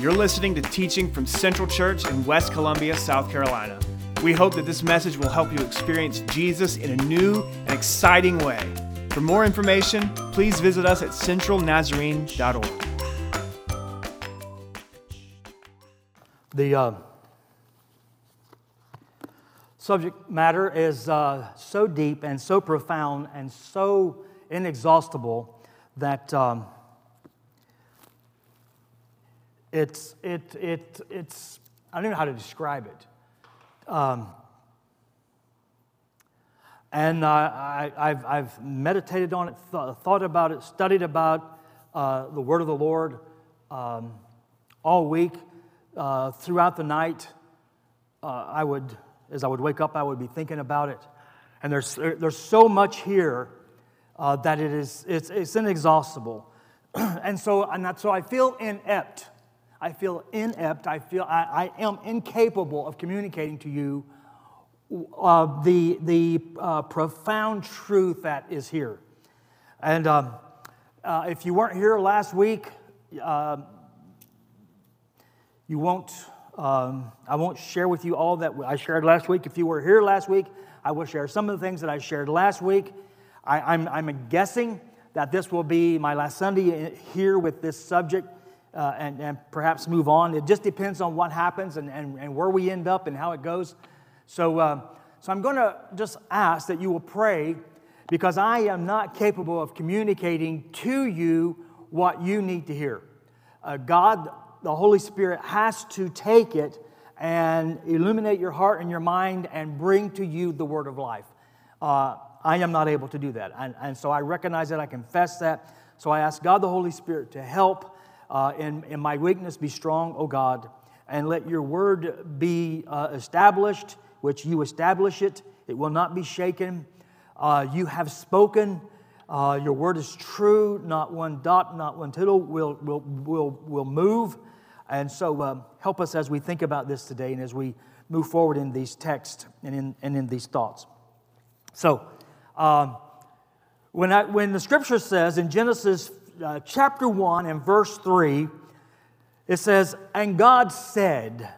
You're listening to teaching from Central Church in West Columbia, South Carolina. We hope that this message will help you experience Jesus in a new and exciting way. For more information, please visit us at centralnazarene.org. The uh, subject matter is uh, so deep and so profound and so inexhaustible that um, it's, it, it, it's, I don't know how to describe it. Um, and uh, I, have I've meditated on it, th- thought about it, studied about uh, the Word of the Lord um, all week. Uh, throughout the night, uh, I would, as I would wake up, I would be thinking about it. And there's, there's so much here uh, that it is, it's, it's inexhaustible. and so, and so I feel inept I feel inept. I feel I, I am incapable of communicating to you uh, the, the uh, profound truth that is here. And um, uh, if you weren't here last week, uh, you won't, um, I won't share with you all that I shared last week. If you were here last week, I will share some of the things that I shared last week. I, I'm, I'm guessing that this will be my last Sunday here with this subject uh, and, and perhaps move on. It just depends on what happens and, and, and where we end up and how it goes. So, uh, so I'm going to just ask that you will pray because I am not capable of communicating to you what you need to hear. Uh, God, the Holy Spirit, has to take it and illuminate your heart and your mind and bring to you the word of life. Uh, I am not able to do that. And, and so I recognize that, I confess that. So I ask God the Holy Spirit to help uh, in, in my weakness, be strong, O God, and let your word be uh, established, which you establish it. It will not be shaken. Uh, you have spoken. Uh, your word is true. Not one dot, not one tittle will, will, will, will move. And so uh, help us as we think about this today and as we move forward in these texts and in, and in these thoughts. So, um, when, I, when the scripture says in Genesis uh, chapter 1 and verse 3, it says, And God said.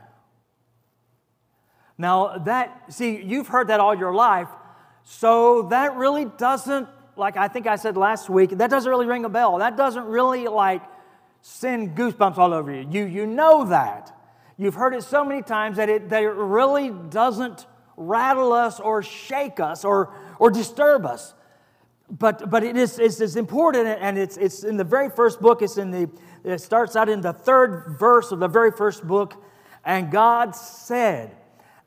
Now, that, see, you've heard that all your life, so that really doesn't, like I think I said last week, that doesn't really ring a bell. That doesn't really, like, send goosebumps all over you. You, you know that. You've heard it so many times that it, that it really doesn't rattle us or shake us or, or disturb us but, but it is it's, it's important, and it's, it's in the very first book. It's in the, it starts out in the third verse of the very first book. And God said,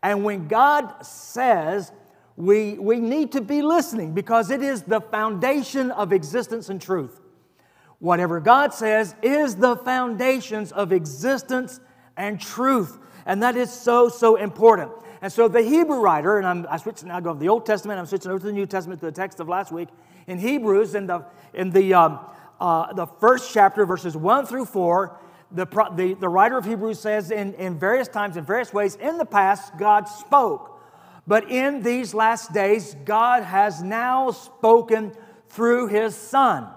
and when God says, we, we need to be listening because it is the foundation of existence and truth. Whatever God says is the foundations of existence and truth. And that is so, so important. And so the Hebrew writer, and I'm, I switch now, go to the Old Testament, I'm switching over to the New Testament, to the text of last week in Hebrews, in the, in the, um, uh, the first chapter, verses 1 through 4, the, the, the writer of Hebrews says in, in various times, in various ways, in the past, God spoke. But in these last days, God has now spoken through his Son.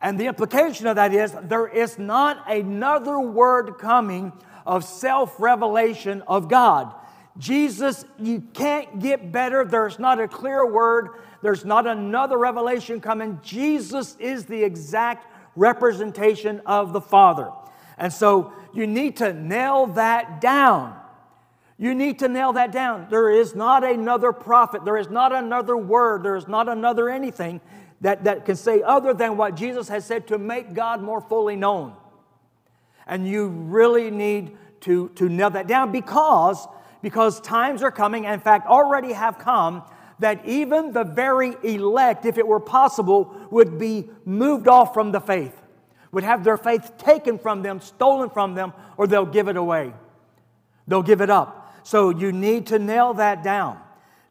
And the implication of that is there is not another word coming of self revelation of God. Jesus, you can't get better. There's not a clear word there's not another revelation coming. Jesus is the exact representation of the Father. And so you need to nail that down. You need to nail that down. There is not another prophet, there is not another word, there is not another anything that, that can say other than what Jesus has said to make God more fully known. And you really need to, to nail that down because, because times are coming, in fact, already have come, that even the very elect, if it were possible, would be moved off from the faith, would have their faith taken from them, stolen from them, or they'll give it away. They'll give it up. So you need to nail that down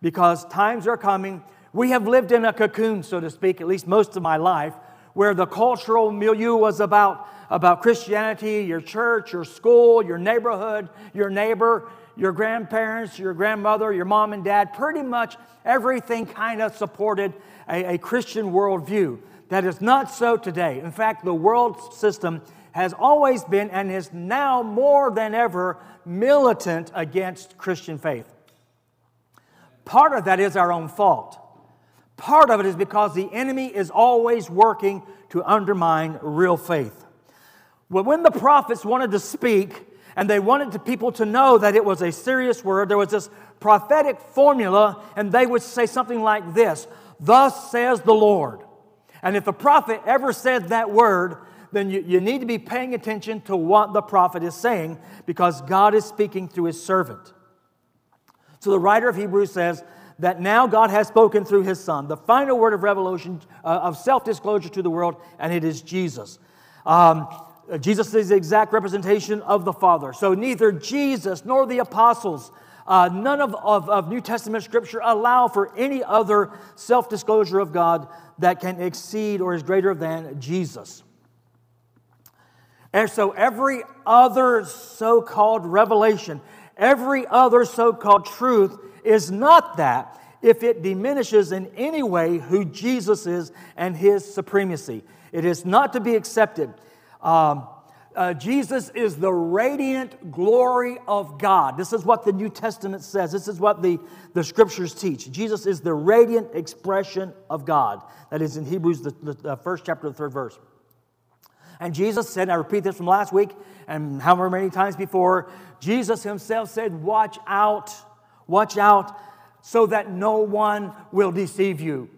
because times are coming. We have lived in a cocoon, so to speak, at least most of my life, where the cultural milieu was about, about Christianity, your church, your school, your neighborhood, your neighbor, your grandparents, your grandmother, your mom and dad, pretty much everything kind of supported a, a Christian worldview. That is not so today. In fact, the world system has always been and is now more than ever militant against Christian faith. Part of that is our own fault. Part of it is because the enemy is always working to undermine real faith. Well, when the prophets wanted to speak and they wanted people to know that it was a serious word, there was this prophetic formula, and they would say something like this Thus says the Lord. And if the prophet ever said that word, then you, you need to be paying attention to what the prophet is saying because God is speaking through his servant. So the writer of Hebrews says that now God has spoken through his son, the final word of revelation, uh, of self disclosure to the world, and it is Jesus. Um, Jesus is the exact representation of the Father. So neither Jesus nor the apostles, uh, none of, of, of New Testament scripture allow for any other self disclosure of God that can exceed or is greater than Jesus. And so every other so called revelation, every other so called truth is not that if it diminishes in any way who Jesus is and his supremacy. It is not to be accepted. Um, uh, Jesus is the radiant glory of God. This is what the New Testament says. This is what the, the scriptures teach. Jesus is the radiant expression of God. That is in Hebrews, the, the, the first chapter, the third verse. And Jesus said, I repeat this from last week and however many times before, Jesus himself said, Watch out, watch out, so that no one will deceive you.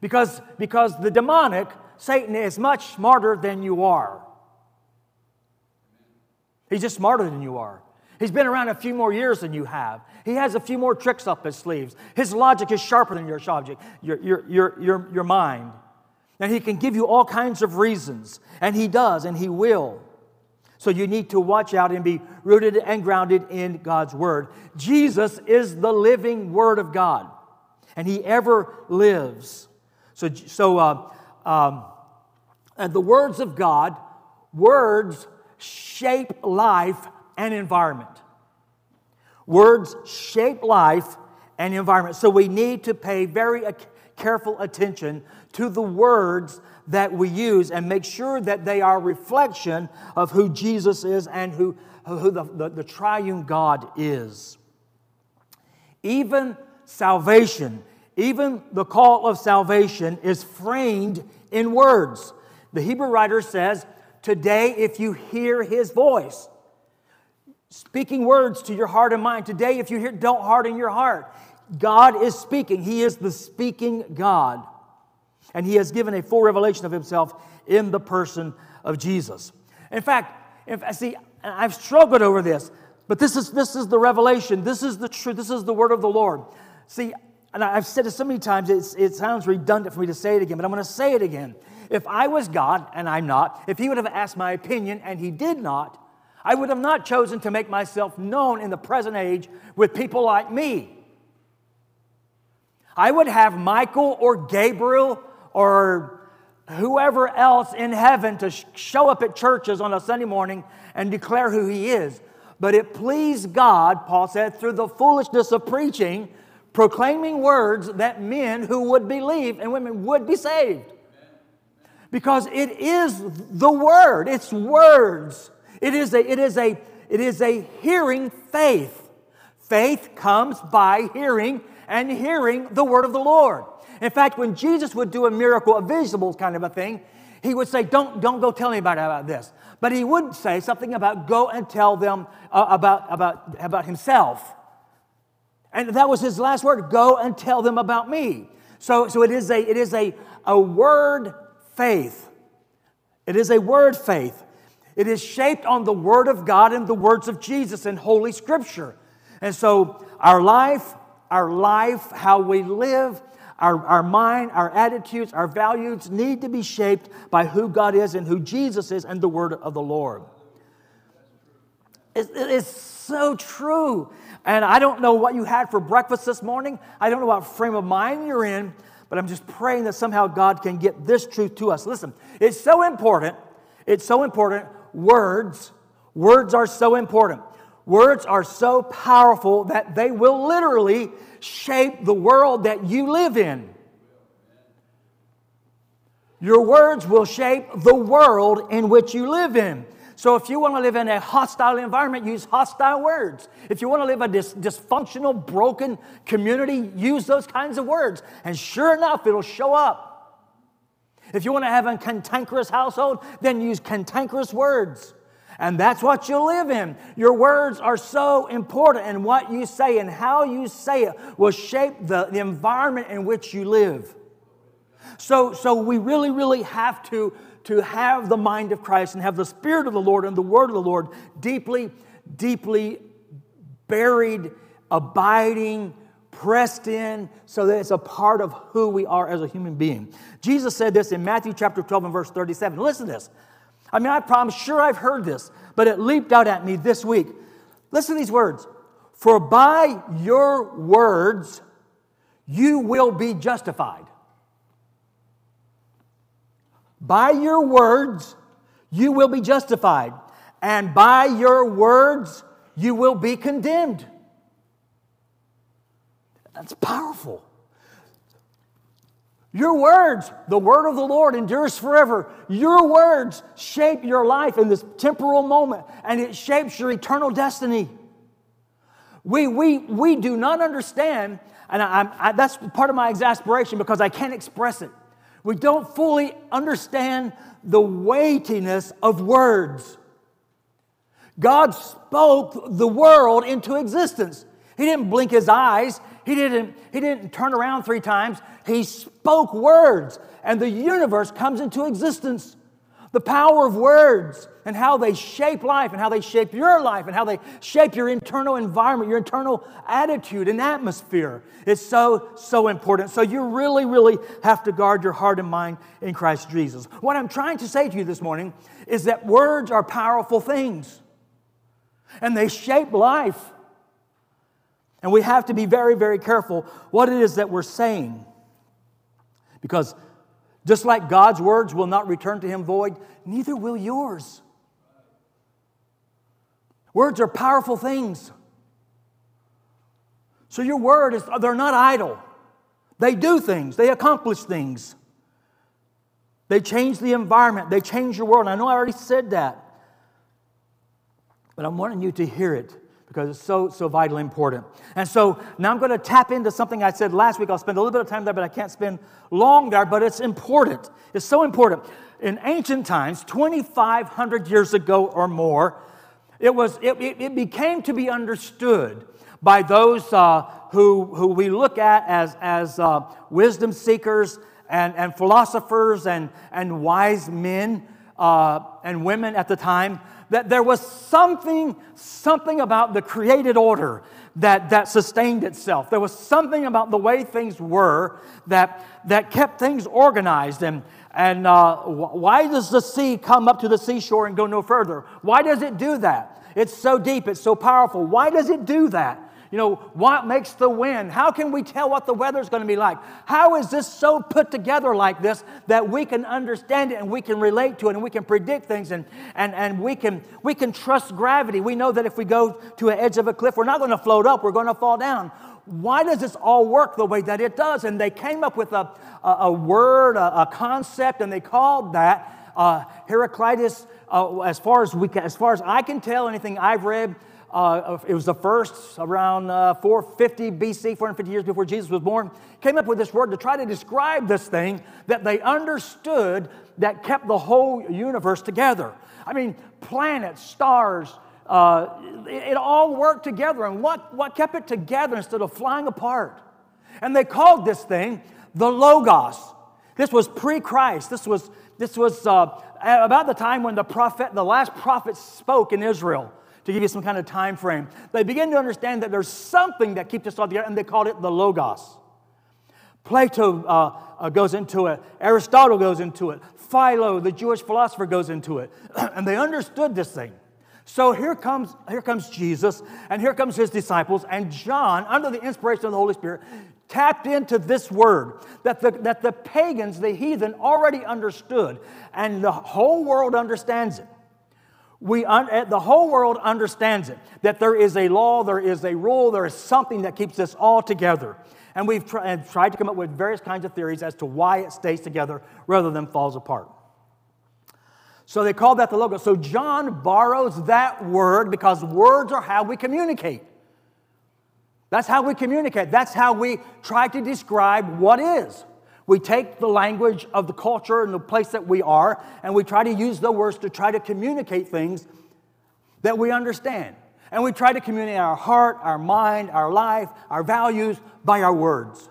Because, because the demonic, Satan, is much smarter than you are. He's just smarter than you are. He's been around a few more years than you have. He has a few more tricks up his sleeves. His logic is sharper than your subject, your, your, your, your, your mind. And he can give you all kinds of reasons, and he does, and he will. So you need to watch out and be rooted and grounded in God's word. Jesus is the living word of God, and he ever lives. So, so uh, um, and the words of God, words shape life and environment. Words shape life and environment. So we need to pay very careful attention to the words that we use and make sure that they are reflection of who Jesus is and who, who the, the, the triune God is. Even salvation, even the call of salvation is framed in words. The Hebrew writer says, Today, if you hear his voice, speaking words to your heart and mind, today, if you hear, don't harden your heart. God is speaking. He is the speaking God. And He has given a full revelation of Himself in the person of Jesus. In fact, if, see, I've struggled over this, but this is, this is the revelation. This is the truth. This is the word of the Lord. See, and I've said it so many times, it sounds redundant for me to say it again, but I'm going to say it again. If I was God, and I'm not, if He would have asked my opinion and He did not, I would have not chosen to make myself known in the present age with people like me. I would have Michael or Gabriel or whoever else in heaven to show up at churches on a Sunday morning and declare who he is. But it pleased God, Paul said, through the foolishness of preaching, proclaiming words that men who would believe and women would be saved. Because it is the word, it's words. It is a, it is a, it is a hearing faith. Faith comes by hearing and hearing the word of the Lord. In fact, when Jesus would do a miracle, a visible kind of a thing, he would say, Don't, don't go tell anybody about this. But he would say something about go and tell them uh, about, about, about himself. And that was his last word go and tell them about me. So, so it is, a, it is a, a word faith. It is a word faith. It is shaped on the Word of God and the words of Jesus in Holy Scripture. And so our life, our life, how we live, our, our mind, our attitudes, our values need to be shaped by who God is and who Jesus is and the word of the Lord. It, it is so true. And I don't know what you had for breakfast this morning. I don't know what frame of mind you're in, but I'm just praying that somehow God can get this truth to us. Listen, it's so important. It's so important. Words, words are so important. Words are so powerful that they will literally shape the world that you live in. Your words will shape the world in which you live in. So if you want to live in a hostile environment, use hostile words. If you want to live a dis- dysfunctional, broken community, use those kinds of words. And sure enough, it'll show up. If you want to have a cantankerous household, then use cantankerous words. And that's what you live in. Your words are so important, and what you say and how you say it will shape the, the environment in which you live. So, so we really, really have to to have the mind of Christ and have the Spirit of the Lord and the Word of the Lord deeply, deeply buried, abiding, pressed in, so that it's a part of who we are as a human being. Jesus said this in Matthew chapter 12 and verse 37. Listen to this. I mean, I, I'm sure I've heard this, but it leaped out at me this week. Listen to these words For by your words you will be justified. By your words, you will be justified, and by your words, you will be condemned. That's powerful. Your words, the word of the Lord endures forever. Your words shape your life in this temporal moment, and it shapes your eternal destiny. We, we, we do not understand, and I, I, that's part of my exasperation because I can't express it. We don't fully understand the weightiness of words. God spoke the world into existence. He didn't blink his eyes. He didn't, he didn't turn around three times. He spoke words, and the universe comes into existence. The power of words and how they shape life and how they shape your life and how they shape your internal environment, your internal attitude and atmosphere is so, so important. So you really, really have to guard your heart and mind in Christ Jesus. What I'm trying to say to you this morning is that words are powerful things and they shape life. And we have to be very, very careful what it is that we're saying. Because just like God's words will not return to him void, neither will yours. Words are powerful things. So your word is they're not idle. They do things, they accomplish things. They change the environment, they change your world. And I know I already said that. But I'm wanting you to hear it because it's so, so vitally important. And so now I'm going to tap into something I said last week. I'll spend a little bit of time there, but I can't spend long there, but it's important. It's so important. In ancient times, 2,500 years ago or more, it, was, it, it, became to be understood by those uh, who, who we look at as, as uh, wisdom seekers and, and philosophers and, and wise men uh, and women at the time that there was something, something about the created order that, that sustained itself. There was something about the way things were that, that kept things organized. And, and uh, why does the sea come up to the seashore and go no further? Why does it do that? It's so deep, it's so powerful. Why does it do that? You know, what makes the wind? How can we tell what the weather's going to be like? How is this so put together like this that we can understand it and we can relate to it and we can predict things and, and, and we, can, we can trust gravity? We know that if we go to an edge of a cliff, we're not going to float up, we're going to fall down. Why does this all work the way that it does? And they came up with a, a, a word, a, a, concept, and they called that uh, Heraclitus. Uh, as far as we can, as far as I can tell, anything I've read, uh, it was the first around uh, 450 BC, 450 years before Jesus was born, came up with this word to try to describe this thing that they understood that kept the whole universe together. I mean, planets, stars, uh, it, it, all worked together. And what, what kept it together instead of flying apart? And they called this thing the Logos. This was pre Christ. This was, this was uh, about the time when the prophet, the last prophet spoke in Israel to give you some kind of time frame. They begin to understand that there's something that keeps us all together, and they called it the Logos. Plato uh, uh, goes into it, Aristotle goes into it, Philo, the Jewish philosopher, goes into it, and they understood this thing. So here comes, here comes Jesus, and here comes his disciples, and John, under the inspiration of the Holy Spirit, tapped into this word that the, that the pagans, the heathen, already understood, and the whole world understands it. We un- eh, the whole world understands it that there is a law, there is a rule, there is something that keeps us all together. And we've tr- and tried to come up with various kinds of theories as to why it stays together rather than falls apart. So they call that the logos. So John borrows that word because words are how we communicate. That's how we communicate. That's how we try to describe what is. We take the language of the culture and the place that we are, and we try to use the words to try to communicate things that we understand. And we try to communicate our heart, our mind, our life, our values by our words.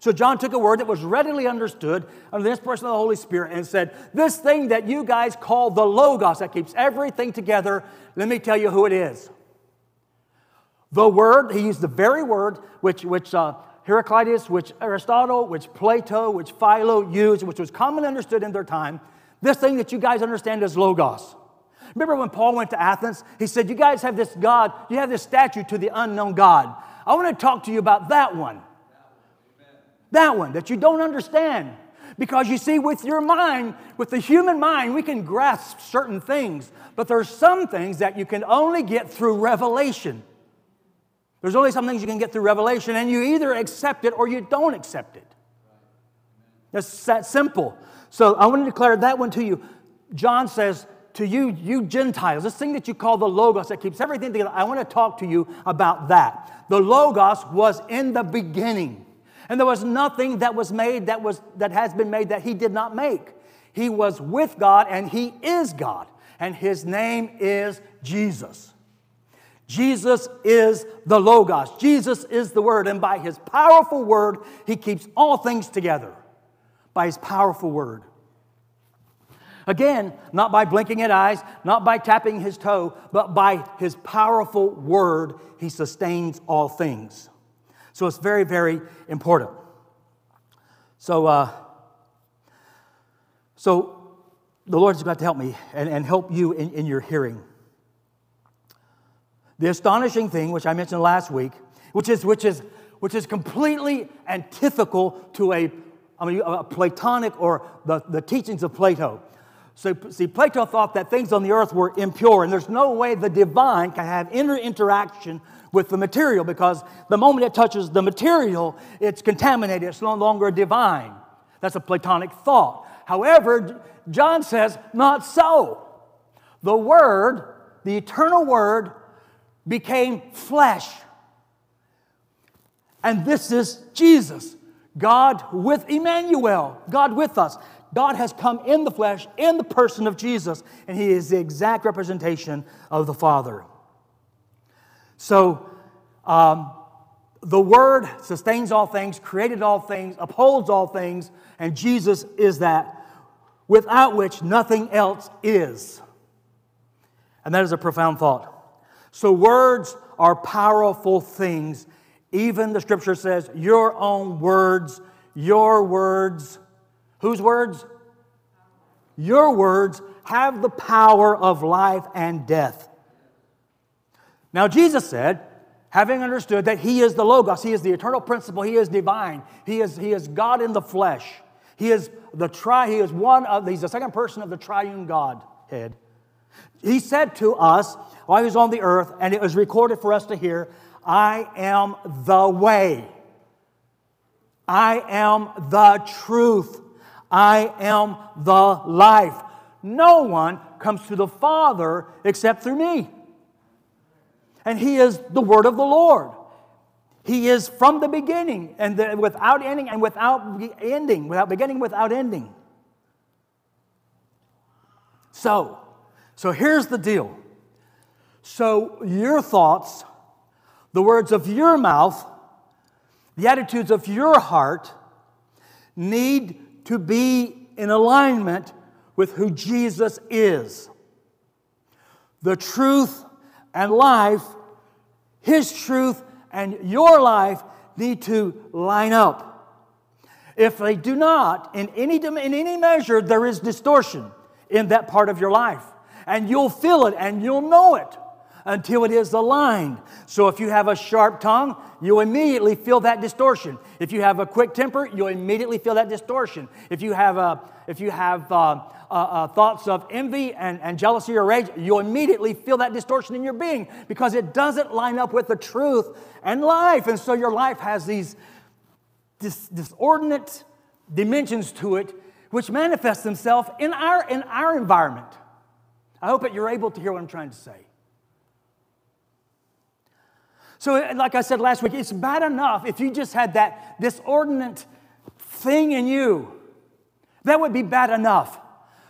So John took a word that was readily understood under the inspiration of the Holy Spirit and said, This thing that you guys call the Logos that keeps everything together, let me tell you who it is. The word, he used the very word which, which uh, Heraclitus, which Aristotle, which Plato, which Philo used, which was commonly understood in their time. This thing that you guys understand as Logos. Remember when Paul went to Athens? He said, You guys have this God, you have this statue to the unknown God. I want to talk to you about that one. That one that you don't understand. Because you see, with your mind, with the human mind, we can grasp certain things, but there's some things that you can only get through revelation. There's only some things you can get through revelation, and you either accept it or you don't accept it. It's that simple. So I want to declare that one to you. John says, to you, you Gentiles, this thing that you call the Logos that keeps everything together, I want to talk to you about that. The Logos was in the beginning. And there was nothing that was made that, was, that has been made that he did not make. He was with God and he is God. And his name is Jesus. Jesus is the Logos. Jesus is the Word. And by His powerful Word, He keeps all things together. By His powerful Word. Again, not by blinking at eyes, not by tapping his toe, but by his powerful word, he sustains all things. So it's very, very important. So, uh, so the Lord's got to help me and, and help you in, in your hearing. The astonishing thing, which I mentioned last week, which is, which is, which is completely antithetical to a, I mean, a Platonic or the, the teachings of Plato. So, see, Plato thought that things on the earth were impure, and there's no way the divine can have inner interaction with the material because the moment it touches the material, it's contaminated, it's no longer divine. That's a Platonic thought. However, John says, not so. The Word, the eternal Word, became flesh. And this is Jesus, God with Emmanuel, God with us. God has come in the flesh, in the person of Jesus, and He is the exact representation of the Father. So, um, the Word sustains all things, created all things, upholds all things, and Jesus is that, without which nothing else is. And that is a profound thought. So, words are powerful things. Even the scripture says, Your own words, your words, whose words? Your words have the power of life and death. Now, Jesus said, having understood that He is the Logos, He is the eternal principle, He is divine, He is, he is God in the flesh. He is the tri, He is one of, He's the second person of the triune Godhead. He said to us while he was on the earth, and it was recorded for us to hear I am the way, I am the truth, I am the life. No one comes to the Father except through me. And he is the word of the Lord. He is from the beginning and the, without ending and without ending, without beginning, without ending. So, so here's the deal. So your thoughts, the words of your mouth, the attitudes of your heart need to be in alignment with who Jesus is. The truth and life, His truth and your life need to line up. If they do not, in any, in any measure, there is distortion in that part of your life and you'll feel it and you'll know it until it is aligned. So if you have a sharp tongue, you immediately feel that distortion. If you have a quick temper, you'll immediately feel that distortion. If you have a, if you have uh, uh, uh, thoughts of envy and, and jealousy or rage, you immediately feel that distortion in your being because it doesn't line up with the truth and life. And so your life has these dis- disordinate dimensions to it which manifest themselves in our, in our environment. I hope that you're able to hear what I'm trying to say. So, like I said last week, it's bad enough if you just had that disordinate thing in you. That would be bad enough.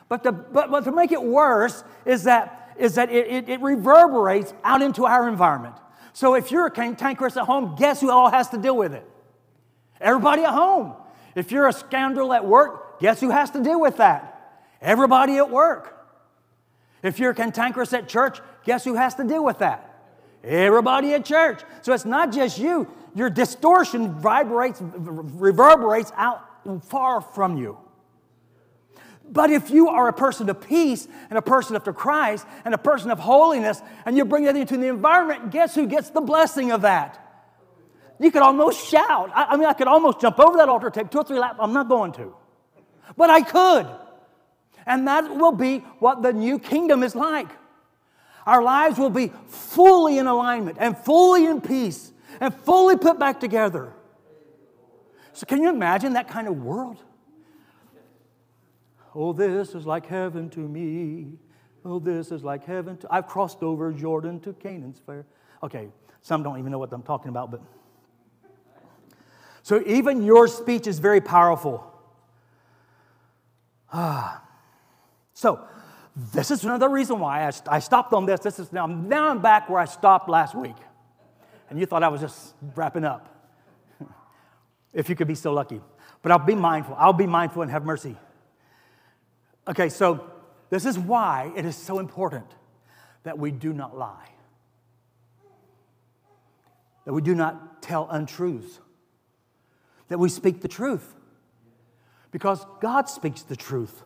But, the, but, but to make it worse is that, is that it, it, it reverberates out into our environment. So if you're a cantankerous at home, guess who all has to deal with it? Everybody at home. If you're a scoundrel at work, guess who has to deal with that? Everybody at work. If you're cantankerous at church, guess who has to deal with that? Everybody at church. So it's not just you. Your distortion vibrates, reverberates out far from you. But if you are a person of peace and a person after Christ and a person of holiness and you bring that into the environment, guess who gets the blessing of that? You could almost shout. I, I mean, I could almost jump over that altar, take two or three laps. I'm not going to. But I could. And that will be what the new kingdom is like. Our lives will be fully in alignment and fully in peace and fully put back together. So, can you imagine that kind of world? Oh, this is like heaven to me. Oh, this is like heaven to. I've crossed over Jordan to Canaan's fair. Okay, some don't even know what I'm talking about, but. So, even your speech is very powerful. Ah. So, this is another reason why I, I stopped on this. This is now, now I'm back where I stopped last week. And you thought I was just wrapping up. if you could be so lucky. But I'll be mindful. I'll be mindful and have mercy. Okay, so this is why it is so important that we do not lie, that we do not tell untruths, that we speak the truth. Because God speaks the truth.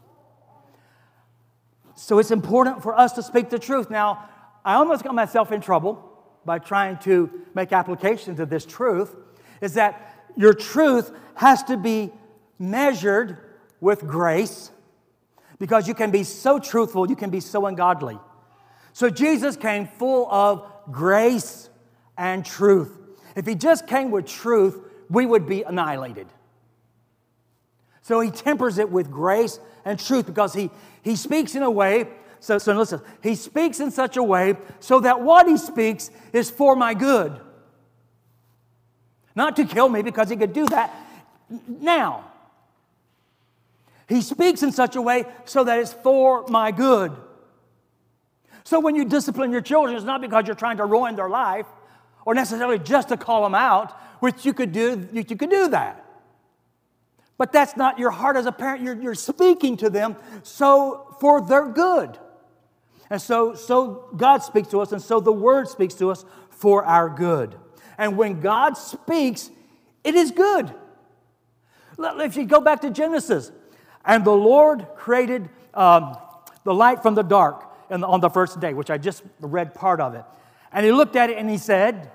So it's important for us to speak the truth. Now, I almost got myself in trouble by trying to make application to this truth, is that your truth has to be measured with grace because you can be so truthful, you can be so ungodly. So Jesus came full of grace and truth. If he just came with truth, we would be annihilated. So he tempers it with grace and truth because he, he speaks in a way, so, so listen, he speaks in such a way so that what he speaks is for my good. Not to kill me because he could do that now. He speaks in such a way so that it's for my good. So when you discipline your children, it's not because you're trying to ruin their life or necessarily just to call them out, which you could do, you could do that. But that's not your heart as a parent. You're, you're speaking to them so for their good. And so, so God speaks to us, and so the Word speaks to us for our good. And when God speaks, it is good. If you go back to Genesis, and the Lord created um, the light from the dark the, on the first day, which I just read part of it. And he looked at it and he said,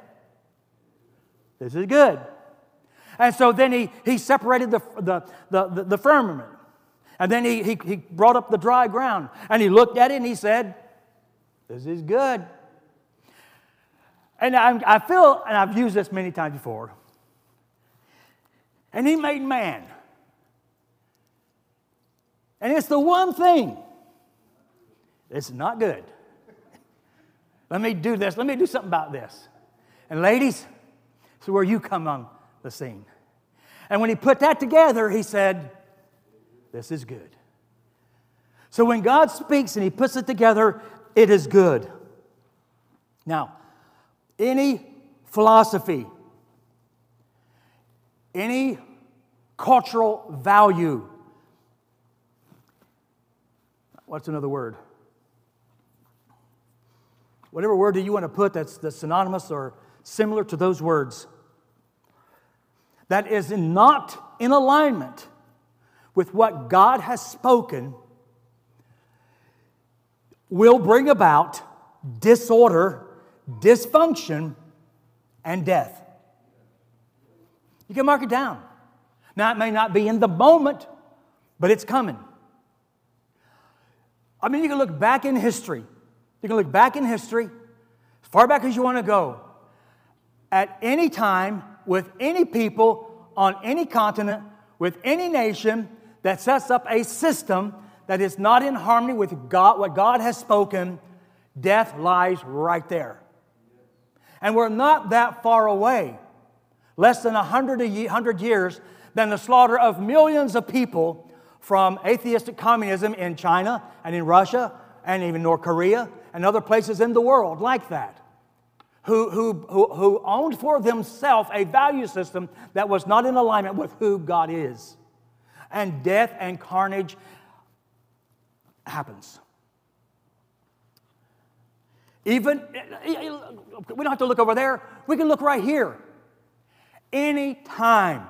This is good. And so then he, he separated the, the, the, the, firmament. And then he, he, he brought up the dry ground. And he looked at it and he said, This is good. And I, I feel, and I've used this many times before, and he made man. And it's the one thing that's not good. Let me do this. Let me do something about this. And ladies, this is where you come on the scene. And when he put that together, he said, This is good. So when God speaks and he puts it together, it is good. Now, any philosophy, any cultural value, what's another word? Whatever word that you want to put that's, that's synonymous or similar to those words that is not in alignment with what God has spoken will bring about disorder, dysfunction, and death. You can mark it down. Now, it may not be in the moment, but it's coming. I mean, you can look back in history. You can look back in history, as far back as you want to go, at any time, with any people, on any continent, with any nation that sets up a system that is not in harmony with God, what God has spoken, death lies right there. And we're not that far away, less than 100, 100 years, than the slaughter of millions of people from atheistic communism in China and in Russia and even North Korea and other places in the world like that. Who, who, who, who owned for themselves a value system that was not in alignment with who God is. And death and carnage happens. Even, we don't have to look over there, we can look right here. Any time,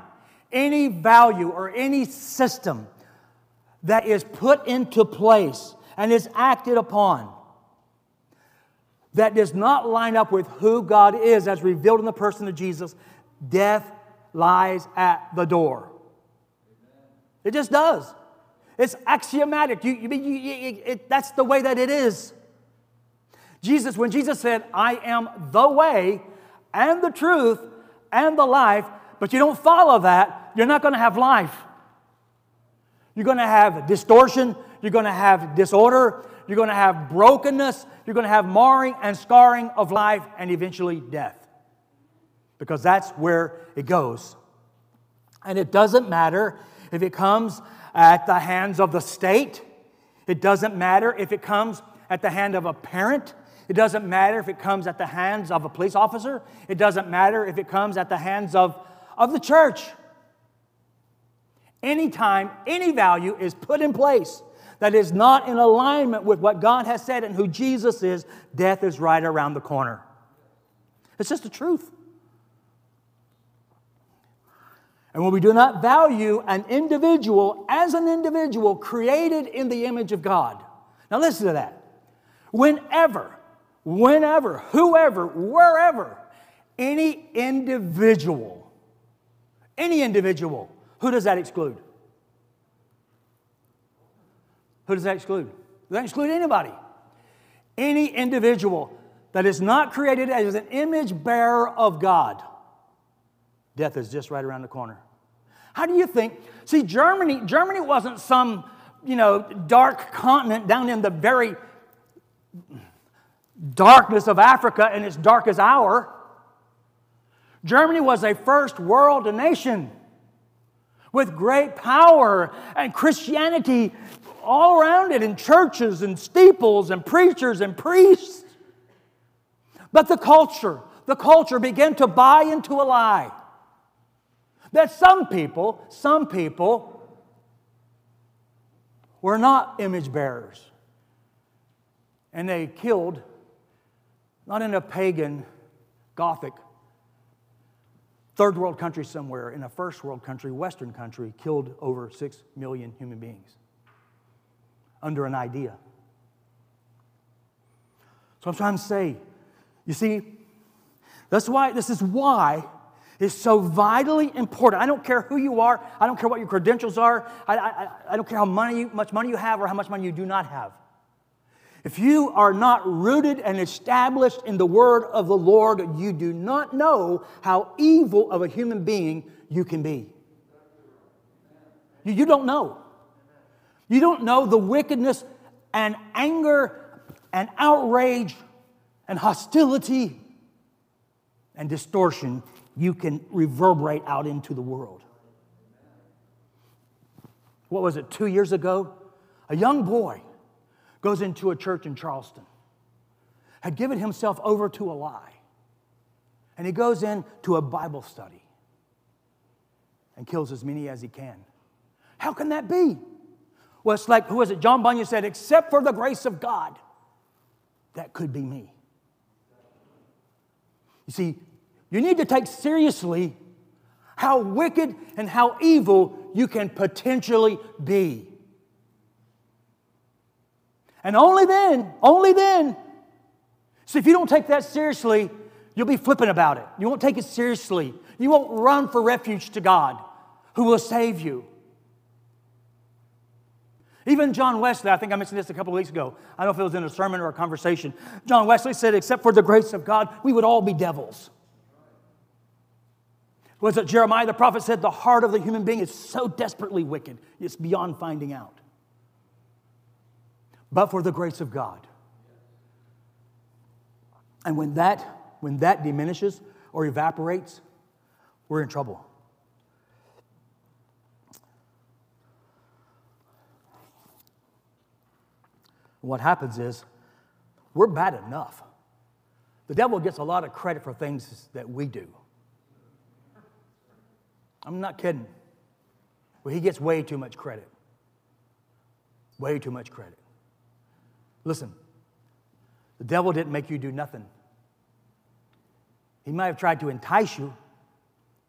any value, or any system that is put into place and is acted upon that does not line up with who God is as revealed in the person of Jesus, death lies at the door. It just does. It's axiomatic. You, you, you, it, that's the way that it is. Jesus, when Jesus said, I am the way and the truth and the life, but you don't follow that, you're not going to have life. You're going to have distortion, you're going to have disorder, you're going to have brokenness, you're going to have marring and scarring of life, and eventually death. Because that's where it goes. And it doesn't matter if it comes at the hands of the state. It doesn't matter if it comes at the hand of a parent. It doesn't matter if it comes at the hands of a police officer. It doesn't matter if it comes at the hands of, of the church. Anytime any value is put in place that is not in alignment with what God has said and who Jesus is, death is right around the corner. It's just the truth. And when we do not value an individual as an individual created in the image of God. Now, listen to that. Whenever, whenever, whoever, wherever, any individual, any individual, who does that exclude? Who does that exclude? Does that exclude anybody? Any individual that is not created as an image bearer of God. Death is just right around the corner. How do you think? See, Germany, Germany wasn't some, you know, dark continent down in the very darkness of Africa in its darkest hour. Germany was a first world nation with great power and Christianity all around it in churches and steeples and preachers and priests. But the culture, the culture began to buy into a lie that some people, some people were not image bearers. And they killed, not in a pagan, Gothic, third world country somewhere, in a first world country, Western country, killed over six million human beings under an idea. So I'm trying to say, you see, that's why, this is why it's so vitally important. I don't care who you are, I don't care what your credentials are, I, I, I don't care how money, much money you have or how much money you do not have. If you are not rooted and established in the word of the Lord, you do not know how evil of a human being you can be. You, you don't know. You don't know the wickedness and anger and outrage and hostility and distortion you can reverberate out into the world. What was it, two years ago? A young boy goes into a church in Charleston, had given himself over to a lie, and he goes into a Bible study and kills as many as he can. How can that be? Well, it's like, who was it? John Bunyan said, except for the grace of God, that could be me. You see, you need to take seriously how wicked and how evil you can potentially be. And only then, only then. See, if you don't take that seriously, you'll be flippant about it. You won't take it seriously. You won't run for refuge to God who will save you. Even John Wesley, I think I mentioned this a couple of weeks ago. I don't know if it was in a sermon or a conversation. John Wesley said, except for the grace of God, we would all be devils. Was it Jeremiah the prophet said, the heart of the human being is so desperately wicked, it's beyond finding out. But for the grace of God. And when that, when that diminishes or evaporates, we're in trouble. What happens is we're bad enough. The devil gets a lot of credit for things that we do. I'm not kidding. Well, he gets way too much credit. Way too much credit. Listen, the devil didn't make you do nothing. He might have tried to entice you,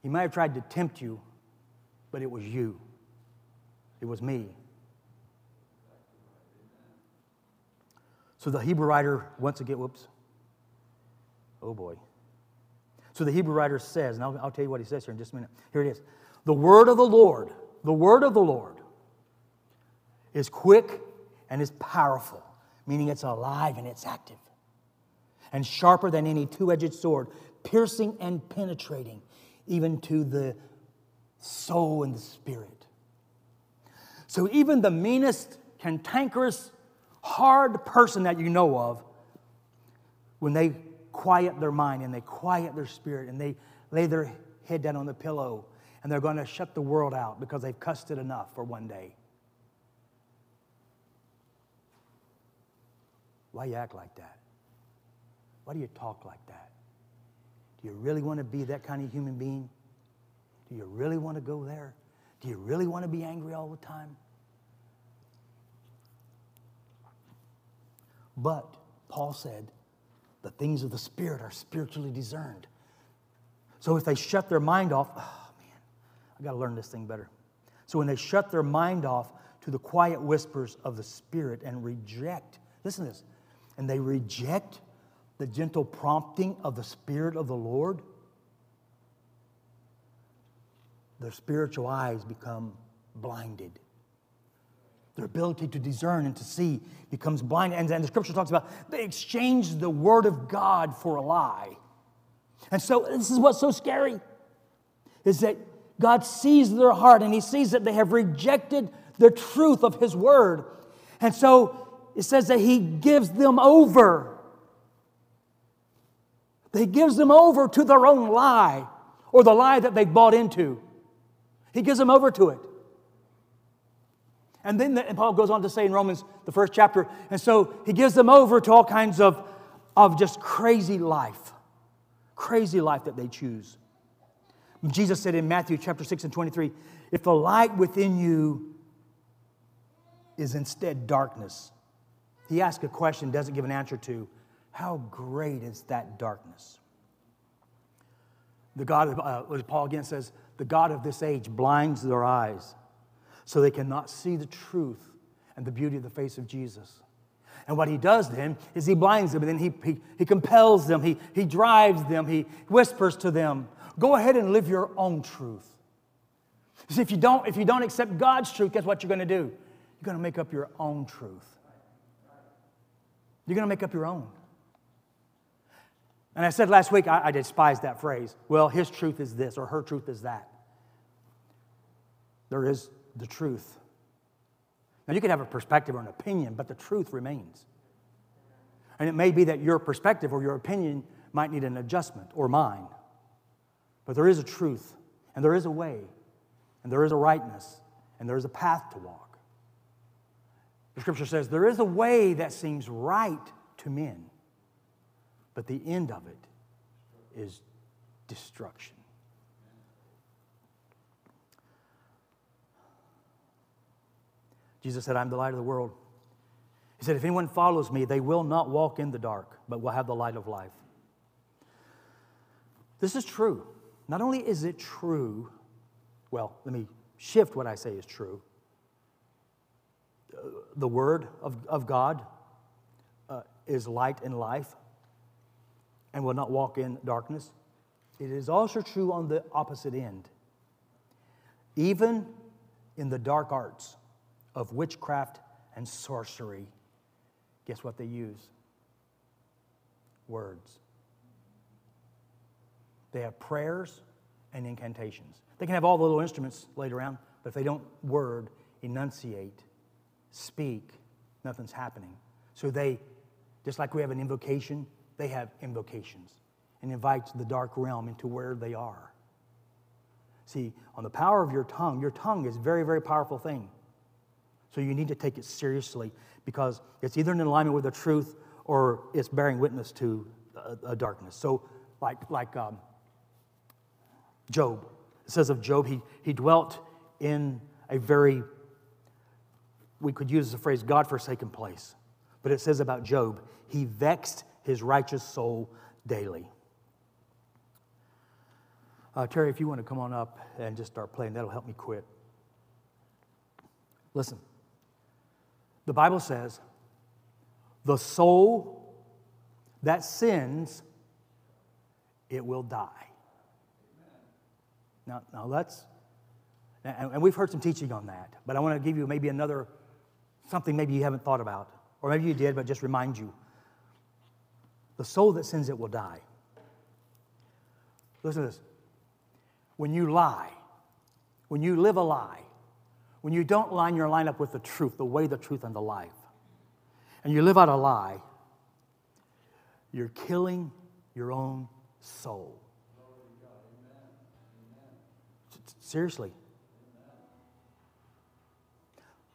he might have tried to tempt you, but it was you. It was me. So the Hebrew writer, once again, whoops. Oh boy. So the Hebrew writer says, and I'll, I'll tell you what he says here in just a minute. Here it is. The word of the Lord, the word of the Lord is quick and is powerful, meaning it's alive and it's active, and sharper than any two edged sword, piercing and penetrating, even to the soul and the spirit. So even the meanest, cantankerous, hard person that you know of, when they quiet their mind and they quiet their spirit and they lay their head down on the pillow and they're going to shut the world out because they've cussed it enough for one day. Why you act like that? Why do you talk like that? Do you really want to be that kind of human being? Do you really want to go there? Do you really want to be angry all the time? But Paul said, the things of the Spirit are spiritually discerned. So if they shut their mind off, oh man, I got to learn this thing better. So when they shut their mind off to the quiet whispers of the Spirit and reject, listen to this, and they reject the gentle prompting of the Spirit of the Lord, their spiritual eyes become blinded. Their ability to discern and to see becomes blind. And, and the scripture talks about they exchange the word of God for a lie. And so this is what's so scary is that God sees their heart and he sees that they have rejected the truth of his word. And so it says that he gives them over. He gives them over to their own lie or the lie that they bought into. He gives them over to it. And then the, and Paul goes on to say in Romans, the first chapter, and so he gives them over to all kinds of, of just crazy life, crazy life that they choose. Jesus said in Matthew chapter 6 and 23 if the light within you is instead darkness, he asks a question, doesn't give an answer to, how great is that darkness? The God of, uh, Paul again says, the God of this age blinds their eyes so they cannot see the truth and the beauty of the face of Jesus. And what he does then is he blinds them and then he, he, he compels them, he, he drives them, he whispers to them, go ahead and live your own truth. See, if you don't, if you don't accept God's truth, guess what you're going to do? You're to make up your own truth. You're going to make up your own. And I said last week, I, I despise that phrase. Well, his truth is this, or her truth is that. There is the truth. Now, you can have a perspective or an opinion, but the truth remains. And it may be that your perspective or your opinion might need an adjustment, or mine. But there is a truth, and there is a way, and there is a rightness, and there is a path to walk. The scripture says there is a way that seems right to men, but the end of it is destruction. Jesus said, I'm the light of the world. He said, If anyone follows me, they will not walk in the dark, but will have the light of life. This is true. Not only is it true, well, let me shift what I say is true. The Word of, of God uh, is light and life and will not walk in darkness. It is also true on the opposite end. Even in the dark arts, of witchcraft and sorcery, guess what they use? Words. They have prayers and incantations. They can have all the little instruments laid around, but if they don't word, enunciate, speak, nothing's happening. So they, just like we have an invocation, they have invocations and invites the dark realm into where they are. See, on the power of your tongue, your tongue is a very, very powerful thing. So you need to take it seriously because it's either in alignment with the truth or it's bearing witness to a, a darkness. So, like, like um, Job, it says of Job, he, he dwelt in a very, we could use the phrase, God forsaken place. But it says about Job, he vexed his righteous soul daily. Uh, Terry, if you want to come on up and just start playing, that'll help me quit. Listen, the Bible says, the soul that sins, it will die. Now, now let's, and we've heard some teaching on that, but I want to give you maybe another, something maybe you haven't thought about, or maybe you did, but just remind you. The soul that sins, it will die. Listen to this. When you lie, when you live a lie, when you don't line your line up with the truth, the way, the truth, and the life, and you live out a lie, you're killing your own soul. Seriously.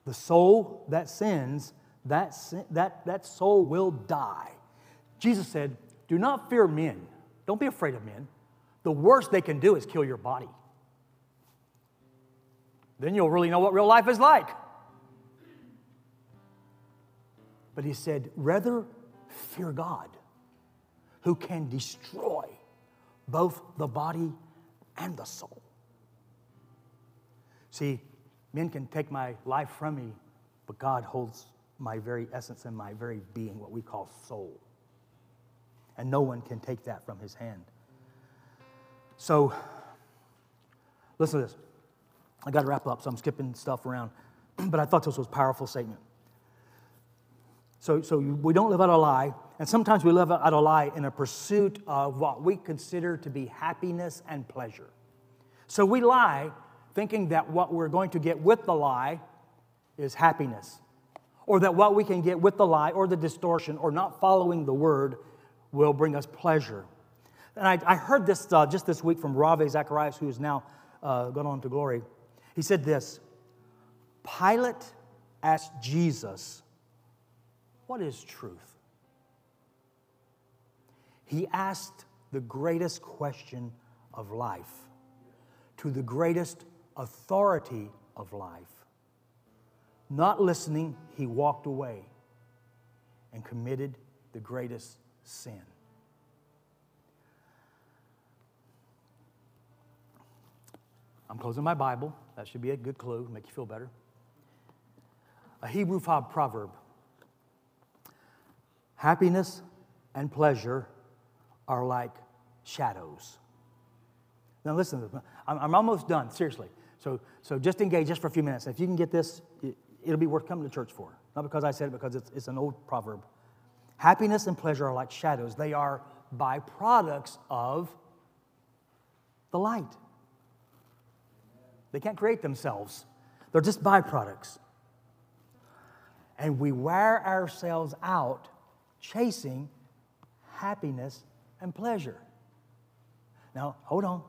The soul that sins, that, that, that soul will die. Jesus said, Do not fear men. Don't be afraid of men. The worst they can do is kill your body. Then you'll really know what real life is like. But he said, rather fear God, who can destroy both the body and the soul. See, men can take my life from me, but God holds my very essence and my very being, what we call soul. And no one can take that from his hand. So, listen to this. I got to wrap up, so I'm skipping stuff around. but I thought this was a powerful statement. So, so we don't live out a lie, and sometimes we live out a lie in a pursuit of what we consider to be happiness and pleasure. So we lie thinking that what we're going to get with the lie is happiness, or that what we can get with the lie or the distortion or not following the word will bring us pleasure. And I, I heard this uh, just this week from Ravi Zacharias, who is now uh, gone on to glory. He said this Pilate asked Jesus, What is truth? He asked the greatest question of life to the greatest authority of life. Not listening, he walked away and committed the greatest sin. I'm closing my Bible. That should be a good clue, make you feel better. A Hebrew proverb Happiness and pleasure are like shadows. Now, listen, I'm, I'm almost done, seriously. So, so just engage just for a few minutes. If you can get this, it, will be worth coming to church for. Not because I said it, because it's, it's an old proverb. Happiness and pleasure are like shadows, they are byproducts of the light. They can't create themselves, they're just byproducts. And we wear ourselves out chasing happiness and pleasure. Now, hold on.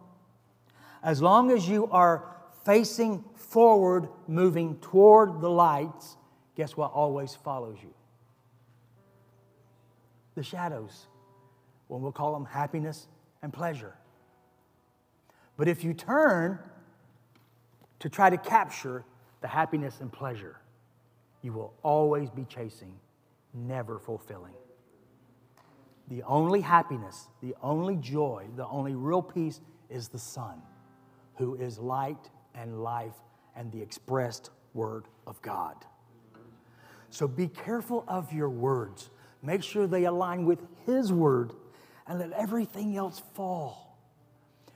As long as you are facing forward, moving toward the lights, guess what always follows you? The shadows. Well, we'll call them happiness and pleasure. But if you turn to try to capture the happiness and pleasure you will always be chasing, never fulfilling. The only happiness, the only joy, the only real peace is the Son, who is light and life and the expressed Word of God. So be careful of your words. Make sure they align with His Word and let everything else fall.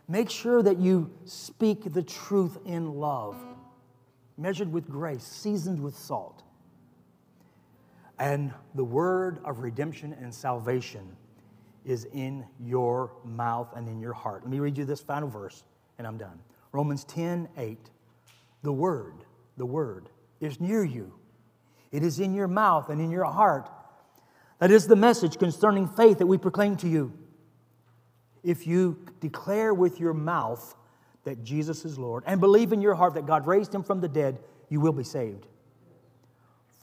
Make sure that you speak the truth in love, measured with grace, seasoned with salt. And the word of redemption and salvation is in your mouth and in your heart. Let me read you this final verse, and I'm done. Romans 10 8. The word, the word is near you, it is in your mouth and in your heart. That is the message concerning faith that we proclaim to you. If you declare with your mouth that Jesus is Lord and believe in your heart that God raised him from the dead, you will be saved.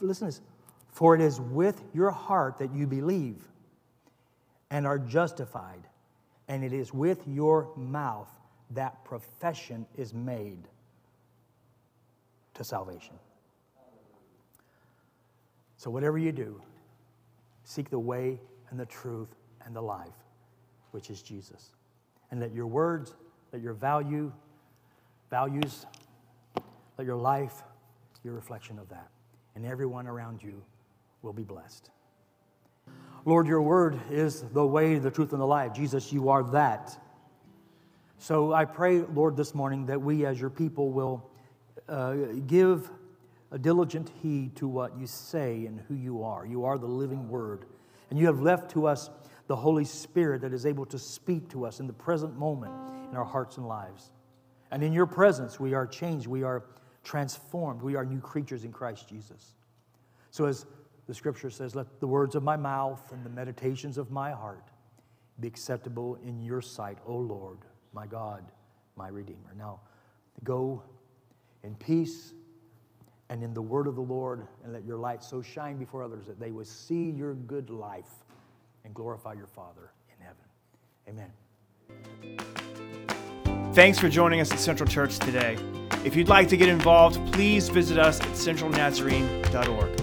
Listen to this. For it is with your heart that you believe and are justified, and it is with your mouth that profession is made to salvation. So, whatever you do, seek the way and the truth and the life, which is Jesus. And let your words, let your value, values, let your life a reflection of that. And everyone around you will be blessed. Lord, your word is the way, the truth, and the life. Jesus, you are that. So I pray, Lord, this morning that we as your people will uh, give a diligent heed to what you say and who you are. You are the living word. And you have left to us the Holy Spirit that is able to speak to us in the present moment in our hearts and lives. And in your presence, we are changed, we are transformed, we are new creatures in Christ Jesus. So, as the scripture says, let the words of my mouth and the meditations of my heart be acceptable in your sight, O Lord, my God, my Redeemer. Now, go in peace and in the word of the Lord, and let your light so shine before others that they will see your good life and glorify your Father in heaven. Amen. Thanks for joining us at Central Church today. If you'd like to get involved, please visit us at centralnazarene.org.